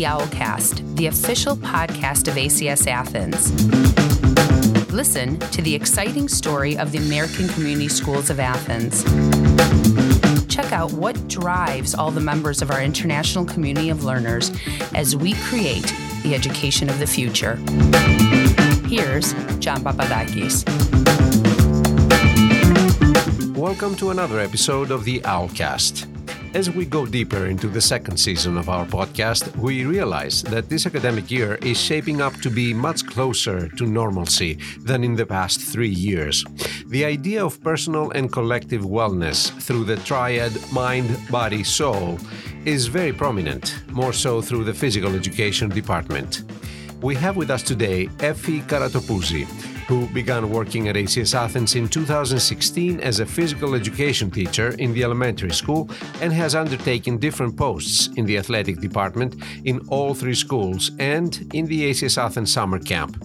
the Owlcast, the official podcast of ACS Athens. Listen to the exciting story of the American Community Schools of Athens. Check out what drives all the members of our international community of learners as we create the education of the future. Here's John Papadakis. Welcome to another episode of the Owlcast. As we go deeper into the second season of our podcast, we realize that this academic year is shaping up to be much closer to normalcy than in the past three years. The idea of personal and collective wellness through the triad mind, body, soul is very prominent, more so through the physical education department. We have with us today Effie Karatopouzi, who began working at ACS Athens in 2016 as a physical education teacher in the elementary school and has undertaken different posts in the athletic department in all three schools and in the ACS Athens summer camp.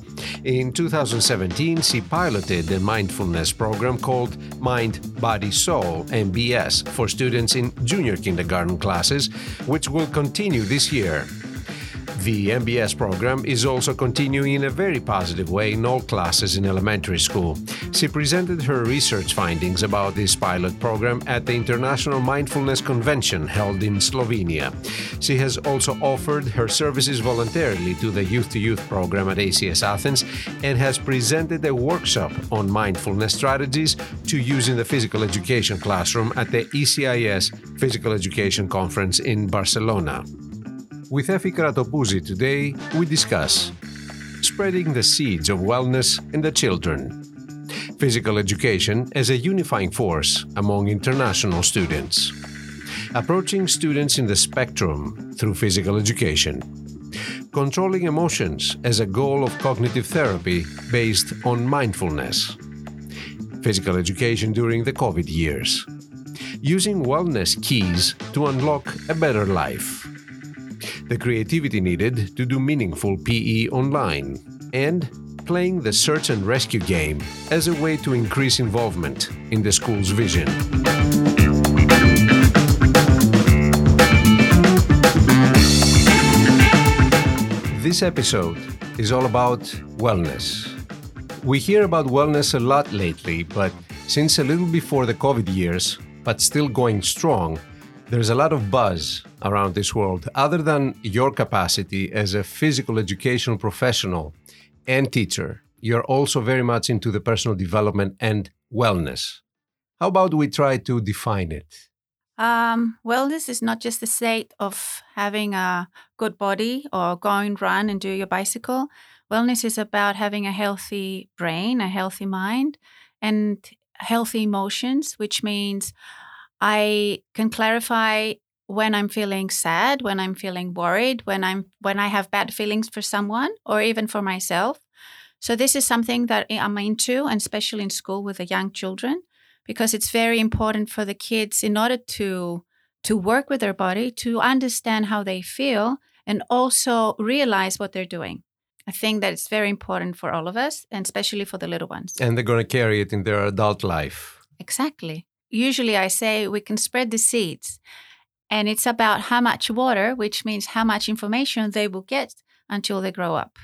In 2017, she piloted a mindfulness program called Mind, Body, Soul MBS for students in junior kindergarten classes, which will continue this year. The MBS program is also continuing in a very positive way in all classes in elementary school. She presented her research findings about this pilot program at the International Mindfulness Convention held in Slovenia. She has also offered her services voluntarily to the Youth to Youth program at ACS Athens and has presented a workshop on mindfulness strategies to use in the physical education classroom at the ECIS Physical Education Conference in Barcelona. With Effie Karatopouzi today, we discuss spreading the seeds of wellness in the children, physical education as a unifying force among international students, approaching students in the spectrum through physical education, controlling emotions as a goal of cognitive therapy based on mindfulness, physical education during the COVID years, using wellness keys to unlock a better life the creativity needed to do meaningful PE online, and playing the search and rescue game as a way to increase involvement in the school's vision. This episode is all about wellness. We hear about wellness a lot lately, but since a little before the COVID years, but still going strong, there's a lot of buzz around this world. Other than your capacity as a physical education professional and teacher, you're also very much into the personal development and wellness. How about we try to define it? Um, wellness is not just the state of having a good body or going run and do your bicycle. Wellness is about having a healthy brain, a healthy mind, and healthy emotions, which means I can clarify when I'm feeling sad, when I'm feeling worried, when I'm when I have bad feelings for someone or even for myself. So this is something that I'm into and especially in school with the young children because it's very important for the kids in order to to work with their body to understand how they feel and also realize what they're doing. I think that it's very important for all of us and especially for the little ones. And they're going to carry it in their adult life. Exactly usually I say we can spread the seeds. And it's about how much water, which means how much information they will get until they grow up.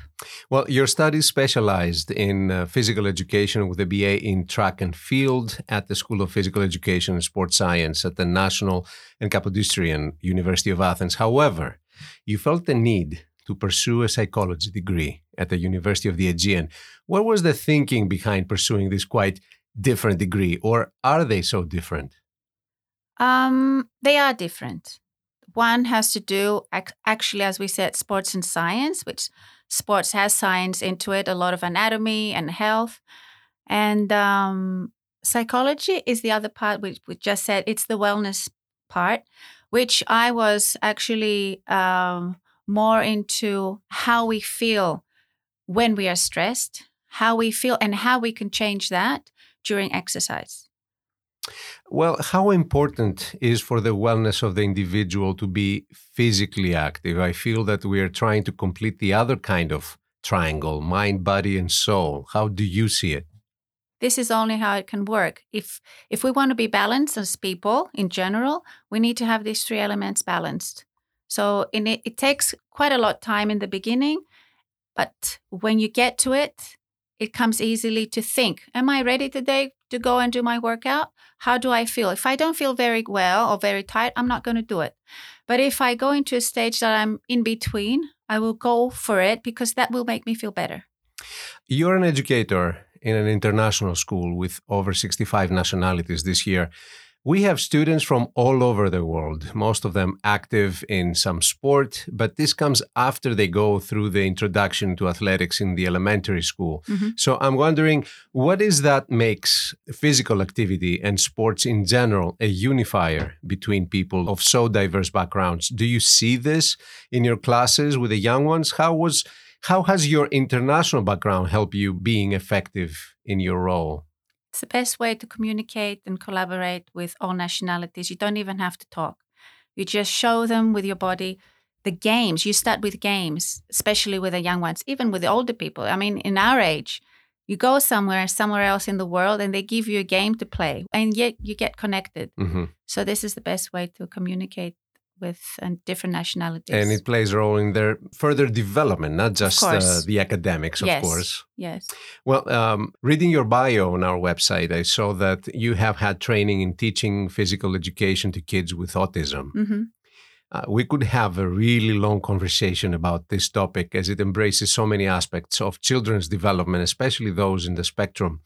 Well, your study specialized in uh, physical education with a BA in track and field at the School of Physical Education and Sports Science at the National and Kapodistrian University of Athens. However, you felt the need to pursue a psychology degree at the University of the Aegean. What was the thinking behind pursuing this quite different degree, or are they so different? Um, they are different. One has to do, actually, as we said, sports and science, which sports has science into it, a lot of anatomy and health. And um, psychology is the other part, which we just said, it's the wellness part, which I was actually um, more into how we feel when we are stressed, how we feel, and how we can change that during exercise. Well, how important is for the wellness of the individual to be physically active? I feel that we are trying to complete the other kind of triangle mind, body, and soul. How do you see it? This is only how it can work. If if we want to be balanced as people in general, we need to have these three elements balanced. So in it, it takes quite a lot of time in the beginning, but when you get to it, it comes easily to think, am I ready today to go and do my workout? How do I feel? If I don't feel very well or very tired, I'm not going to do it. But if I go into a stage that I'm in between, I will go for it because that will make me feel better. You're an educator in an international school with over 65 nationalities this year. We have students from all over the world, most of them active in some sport, but this comes after they go through the introduction to athletics in the elementary school. Mm-hmm. So I'm wondering what is that makes physical activity and sports in general a unifier between people of so diverse backgrounds? Do you see this in your classes with the young ones? How was how has your international background helped you being effective in your role? It's the best way to communicate and collaborate with all nationalities. You don't even have to talk. You just show them with your body the games. You start with games, especially with the young ones, even with the older people. I mean, in our age, you go somewhere, somewhere else in the world, and they give you a game to play, and yet you get connected. Mm-hmm. So, this is the best way to communicate with and different nationalities. And it plays a role in their further development, not just uh, the academics, of yes. course. Yes. Well, um, reading your bio on our website, I saw that you have had training in teaching physical education to kids with autism. Mm-hmm. Uh, we could have a really long conversation about this topic as it embraces so many aspects of children's development, especially those in the spectrum.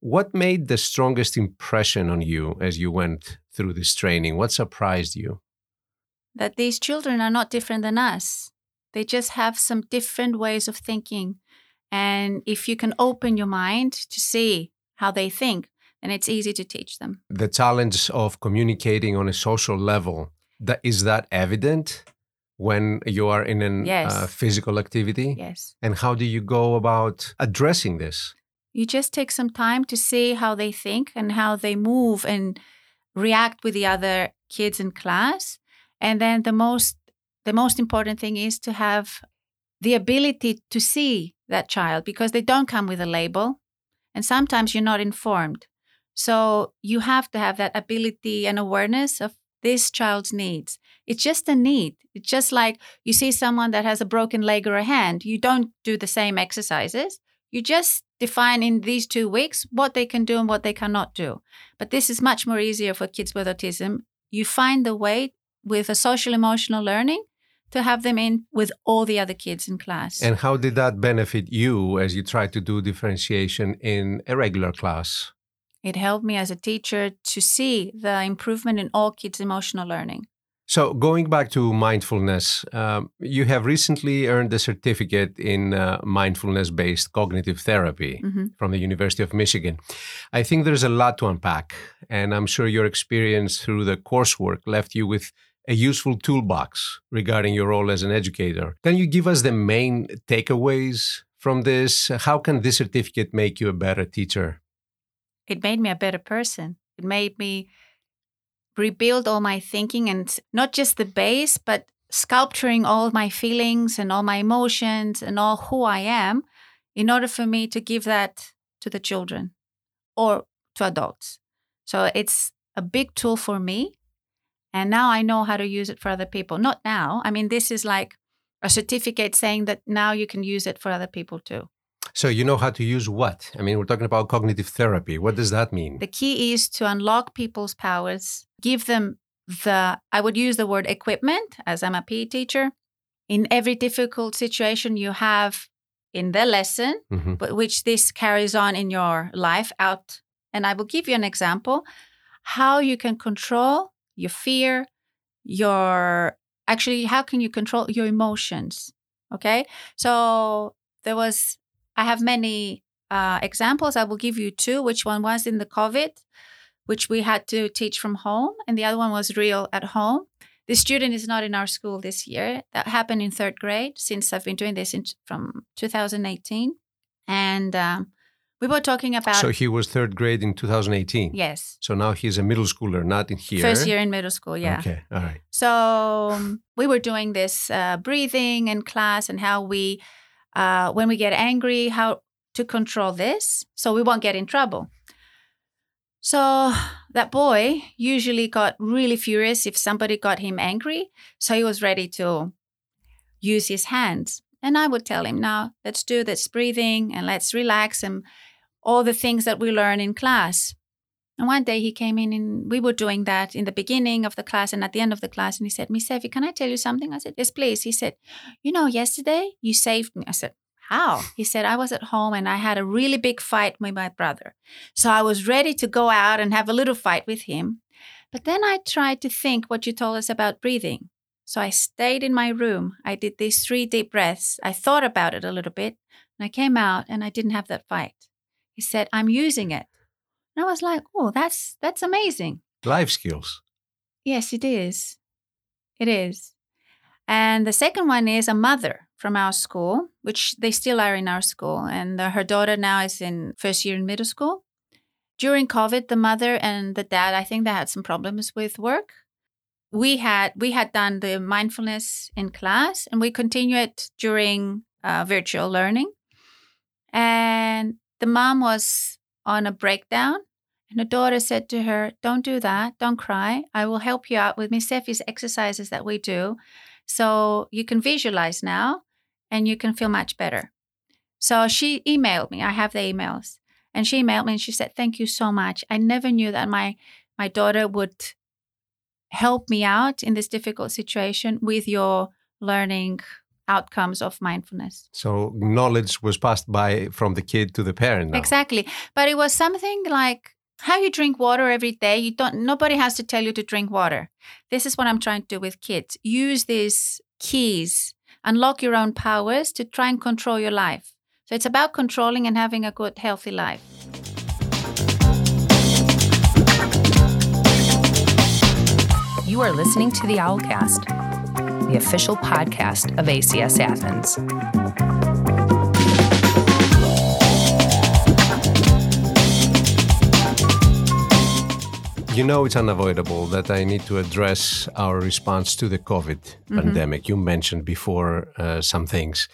What made the strongest impression on you as you went through this training? What surprised you? That these children are not different than us. They just have some different ways of thinking. And if you can open your mind to see how they think, then it's easy to teach them. The challenge of communicating on a social level, that is that evident when you are in a yes. uh, physical activity? Yes. And how do you go about addressing this? You just take some time to see how they think and how they move and react with the other kids in class and then the most the most important thing is to have the ability to see that child because they don't come with a label and sometimes you're not informed. So you have to have that ability and awareness of this child's needs. It's just a need. It's just like you see someone that has a broken leg or a hand, you don't do the same exercises. You just define in these two weeks what they can do and what they cannot do. But this is much more easier for kids with autism. You find the way with a social emotional learning to have them in with all the other kids in class. And how did that benefit you as you tried to do differentiation in a regular class? It helped me as a teacher to see the improvement in all kids' emotional learning. So, going back to mindfulness, um, you have recently earned a certificate in uh, mindfulness based cognitive therapy mm-hmm. from the University of Michigan. I think there's a lot to unpack, and I'm sure your experience through the coursework left you with a useful toolbox regarding your role as an educator. Can you give us the main takeaways from this? How can this certificate make you a better teacher? It made me a better person. It made me rebuild all my thinking and not just the base, but sculpturing all my feelings and all my emotions and all who I am in order for me to give that to the children or to adults. So it's a big tool for me and now I know how to use it for other people. Not now. I mean, this is like a certificate saying that now you can use it for other people too. So you know how to use what? I mean, we're talking about cognitive therapy. What does that mean? The key is to unlock people's powers, give them the, I would use the word equipment as I'm a PE teacher. In every difficult situation you have in the lesson, mm-hmm. but which this carries on in your life out. And I will give you an example how you can control your fear, your actually, how can you control your emotions? Okay. So there was, I have many uh, examples. I will give you two, which one was in the COVID, which we had to teach from home, and the other one was real at home. The student is not in our school this year. That happened in third grade since I've been doing this in, from 2018. And um, we were talking about. So he was third grade in 2018. Yes. So now he's a middle schooler, not in here. First year in middle school, yeah. Okay, all right. So um, we were doing this uh, breathing in class and how we, uh, when we get angry, how to control this so we won't get in trouble. So that boy usually got really furious if somebody got him angry. So he was ready to use his hands. And I would tell him, now let's do this breathing and let's relax and all the things that we learn in class. And one day he came in and we were doing that in the beginning of the class and at the end of the class. And he said, Miss Effie, can I tell you something? I said, Yes, please. He said, You know, yesterday you saved me. I said, How? He said, I was at home and I had a really big fight with my brother. So I was ready to go out and have a little fight with him. But then I tried to think what you told us about breathing. So I stayed in my room. I did these three deep breaths. I thought about it a little bit and I came out and I didn't have that fight. He said, I'm using it. And I was like, oh, that's that's amazing. Life skills. Yes, it is. It is. And the second one is a mother from our school, which they still are in our school. And her daughter now is in first year in middle school. During COVID, the mother and the dad, I think they had some problems with work. We had we had done the mindfulness in class, and we continued it during uh, virtual learning. And the mom was on a breakdown. And her daughter said to her, Don't do that. Don't cry. I will help you out with Miss Effie's exercises that we do. So you can visualize now and you can feel much better. So she emailed me. I have the emails. And she emailed me and she said, Thank you so much. I never knew that my, my daughter would help me out in this difficult situation with your learning outcomes of mindfulness. So knowledge was passed by from the kid to the parent. Now. Exactly. But it was something like how you drink water every day. You don't nobody has to tell you to drink water. This is what I'm trying to do with kids. Use these keys, unlock your own powers to try and control your life. So it's about controlling and having a good healthy life. You are listening to the Owlcast, the official podcast of ACS Athens. You know, it's unavoidable that I need to address our response to the COVID mm-hmm. pandemic. You mentioned before uh, some things.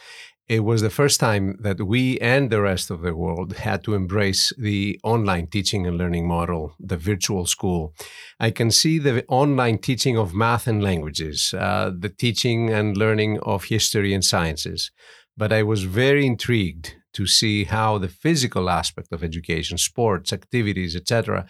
It was the first time that we and the rest of the world had to embrace the online teaching and learning model, the virtual school. I can see the online teaching of math and languages, uh, the teaching and learning of history and sciences. But I was very intrigued to see how the physical aspect of education, sports, activities, etc.,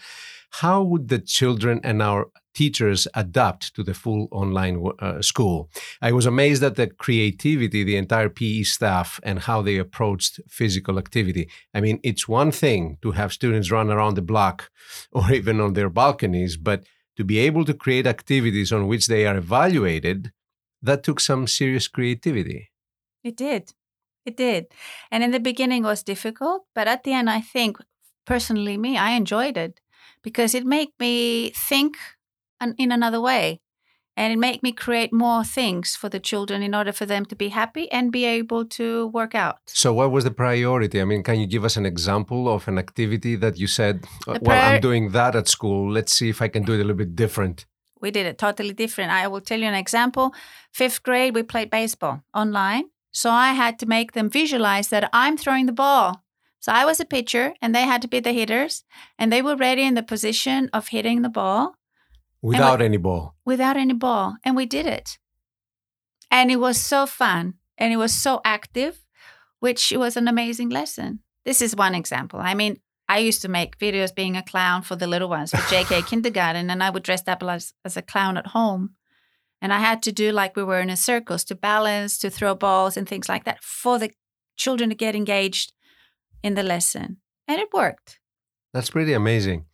how would the children and our teachers adapt to the full online uh, school? I was amazed at the creativity, the entire PE staff, and how they approached physical activity. I mean, it's one thing to have students run around the block or even on their balconies, but to be able to create activities on which they are evaluated, that took some serious creativity. It did. It did. And in the beginning was difficult, but at the end I think personally me, I enjoyed it because it made me think an, in another way and it made me create more things for the children in order for them to be happy and be able to work out. So, what was the priority? I mean, can you give us an example of an activity that you said, uh, "Well, I'm doing that at school. Let's see if I can do it a little bit different." We did it totally different. I will tell you an example. Fifth grade, we played baseball online. So I had to make them visualize that I'm throwing the ball so I was a pitcher and they had to be the hitters and they were ready in the position of hitting the ball. Without we, any ball. Without any ball. And we did it. And it was so fun and it was so active, which was an amazing lesson. This is one example. I mean, I used to make videos being a clown for the little ones for JK kindergarten, and I would dress up as, as a clown at home. And I had to do like we were in a circus to balance, to throw balls and things like that for the children to get engaged in the lesson. And it worked. That's pretty amazing.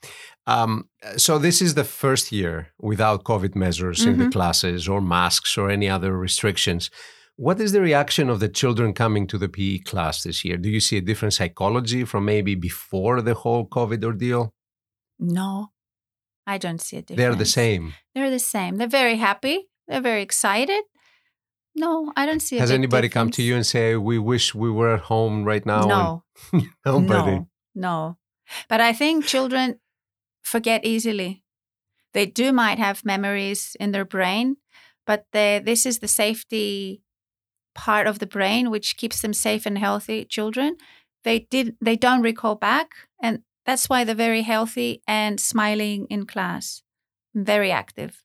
Um, so, this is the first year without COVID measures mm-hmm. in the mm-hmm. classes or masks or any other restrictions. What is the reaction of the children coming to the PE class this year? Do you see a different psychology from maybe before the whole COVID ordeal? No, I don't see a difference. They're the same. They're the same. They're very happy. They're very excited. No, I don't see. Has anybody difference. come to you and say, "We wish we were at home right now"? No, nobody. No, no. But I think children forget easily. They do might have memories in their brain, but they, this is the safety part of the brain which keeps them safe and healthy. Children, they did they don't recall back, and That's why they're very healthy and smiling in class, very active.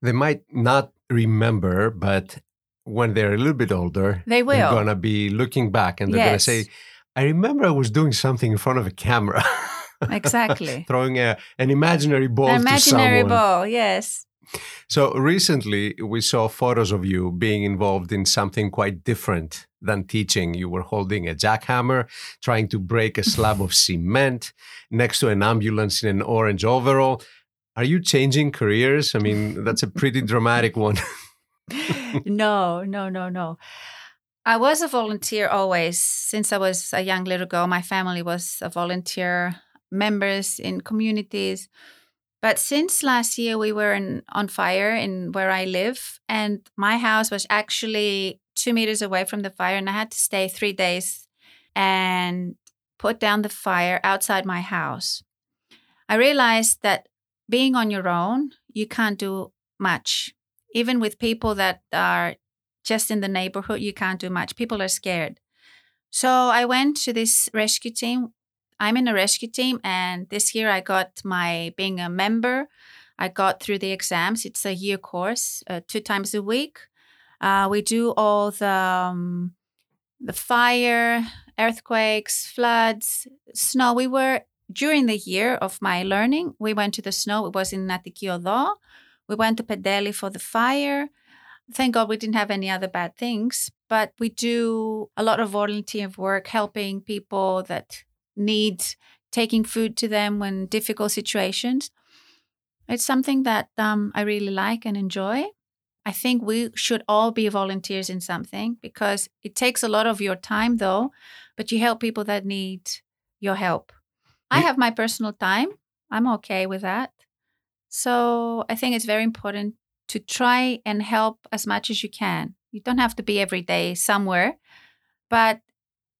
They might not remember, but when they're a little bit older, They will. they're gonna be looking back and they're gonna say, "I remember I was doing something in front of a camera." Exactly. Throwing a, an imaginary ball An imaginary ball, yes. So recently, we saw photos of you being involved in something quite different than teaching. You were holding a jackhammer, trying to break a slab of cement next to an ambulance in an orange overall. Are you changing careers? I mean, that's a pretty dramatic one. no, no, no, no. I was a volunteer always since I was a young little girl. My family was a volunteer members in communities. But since last year, we were in, on fire in where I live, and my house was actually two meters away from the fire, and I had to stay three days and put down the fire outside my house. I realized that being on your own, you can't do much. Even with people that are just in the neighborhood, you can't do much. People are scared. So I went to this rescue team. I'm in a rescue team, and this year I got my being a member. I got through the exams. It's a year course, uh, two times a week. Uh, we do all the um, the fire, earthquakes, floods, snow. We were during the year of my learning. We went to the snow. It was in Natikiodo. We went to Penteli for the fire. Thank God we didn't have any other bad things, but we do a lot of volunteer work helping people that need taking food to them when difficult situations. It's something that um, I really like and enjoy. I think we should all be volunteers in something because it takes a lot of your time, though, but you help people that need your help. I have my personal time. I'm okay with that. So I think it's very important to try and help as much as you can. You don't have to be every day somewhere, but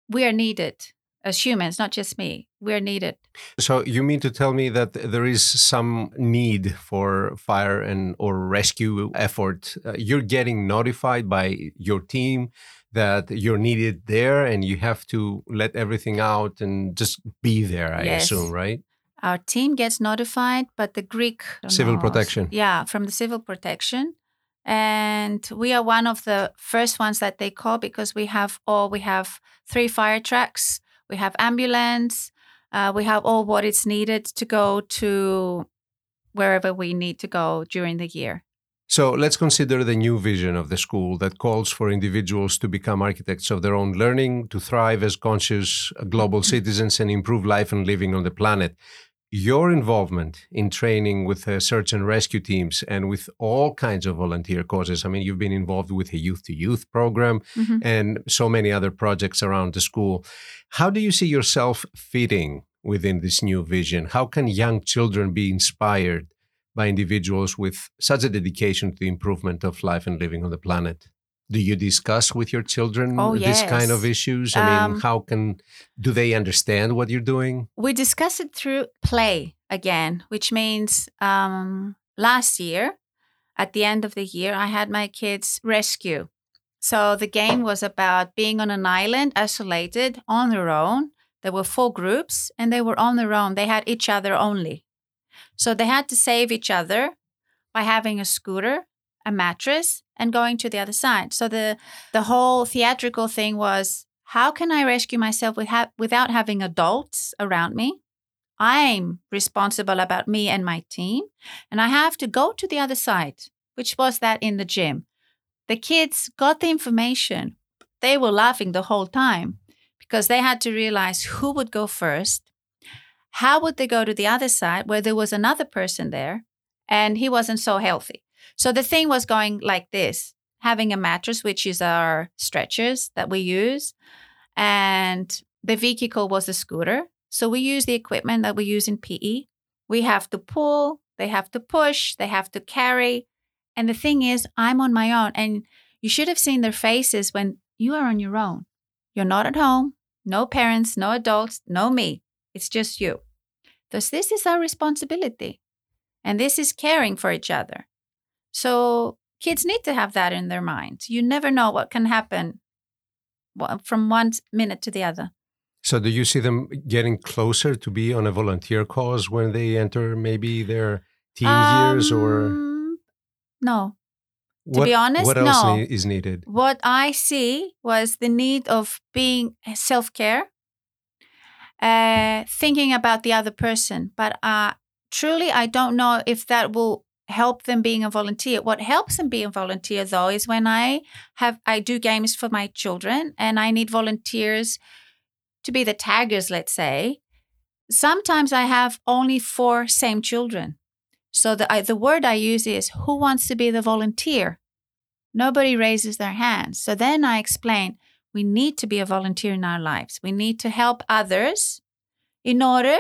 we are needed as humans, not just me. We're needed. So you mean to tell me that there is some need for fire and or rescue effort? Uh, you're getting notified by your team that you're needed there, and you have to let everything out and just be there. I Yes. assume, right? Our team gets notified, but the Greek Civil knows. protection. Yeah, from the civil protection. And we are one of the first ones that they call because we have all we have three fire trucks, we have ambulance, uh, we have all what is needed to go to wherever we need to go during the year. So let's consider the new vision of the school that calls for individuals to become architects of their own learning, to thrive as conscious uh, global citizens, and improve life and living on the planet. Your involvement in training with uh, search and rescue teams and with all kinds of volunteer causes. I mean, you've been involved with a youth to youth program Mhm. and so many other projects around the school. How do you see yourself fitting within this new vision? How can young children be inspired by individuals with such a dedication to the improvement of life and living on the planet? Do you discuss with your children Oh, this kind of issues? I mean, Um, how can do they understand what you're doing? We discuss it through play again, which means um, last year, at the end of the year, I had my kids rescue. So the game was about being on an island, isolated, on their own. There were four groups and they were on their own. They had each other only. So they had to save each other by having a scooter, a mattress, and going to the other side. So the the whole theatrical thing was how can I rescue myself without having adults around me? I'm responsible about me and my team, and I have to go to the other side, which was that in the gym. The kids got the information. They were laughing the whole time because they had to realize who would go first. How would they go to the other side where there was another person there and he wasn't so healthy? So the thing was going like this having a mattress, which is our stretchers that we use, and the vehicle was a scooter. So we use the equipment that we use in PE. We have to pull, they have to push, they have to carry. And the thing is, I'm on my own. And you should have seen their faces when you are on your own. You're not at home, no parents, no adults, no me. It's just you. Because this is our responsibility. And this is caring for each other. So kids need to have that in their mind. You never know what can happen from one minute to the other. So, do you see them getting closer to be on a volunteer cause when they enter maybe their teen years, or Um, no. what, be honest, what else no. is needed? What I see was the need of being self care, uh, thinking about the other person. But uh, truly, I don't know if that will help them being a volunteer. What helps them being a volunteer, though, is when I have I do games for my children, and I need volunteers to be the taggers. Let's say sometimes I have only four same children. So the I, the word I use is who wants to be the volunteer. Nobody raises their hands. So then I explain we need to be a volunteer in our lives. We need to help others in order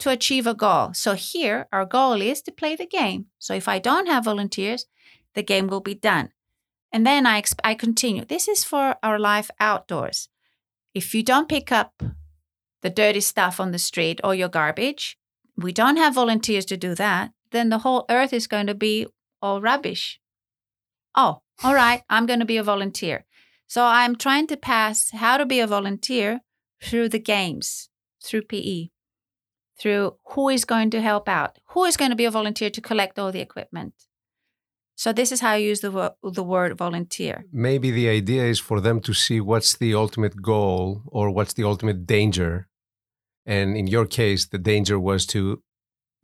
to achieve a goal. So here, our goal is to play the game. So if I don't have volunteers, the game will be done. And then I, exp- I continue. This is for our life outdoors. If you don't pick up the dirty stuff on the street or your garbage, we don't have volunteers to do that, then the whole earth is going to be all rubbish. Oh, all right, I'm going to be a volunteer. So I'm trying to pass how to be a volunteer through the games, through PE, through who is going to help out, who is going to be a volunteer to collect all the equipment. So this is how I use the, wo- the word volunteer. Maybe the idea is for them to see what's the ultimate goal or what's the ultimate danger. And in your case, the danger was to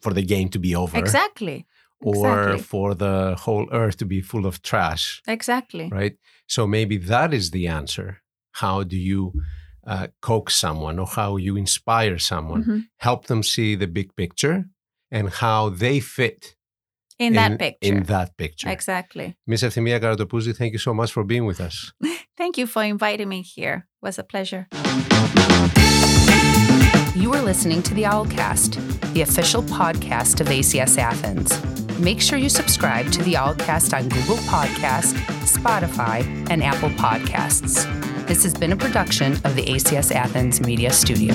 for the game to be over, Exactly. or exactly. for the whole earth to be full of trash. Exactly. right? So maybe that is the answer. How do you uh, coax someone or how you inspire someone? Mhm. Help them see the big picture and how they fit In, that picture. In that picture. exactly. Miss Euthymia Karatopouzi, thank you so much for being with us. Thank you for inviting me here. It was a pleasure. You are listening to the Owlcast, the official podcast of ACS Athens. Make sure you subscribe to the Owlcast on Google Podcast, Spotify, and Apple Podcasts. This has been a production of the ACS Athens Media Studio.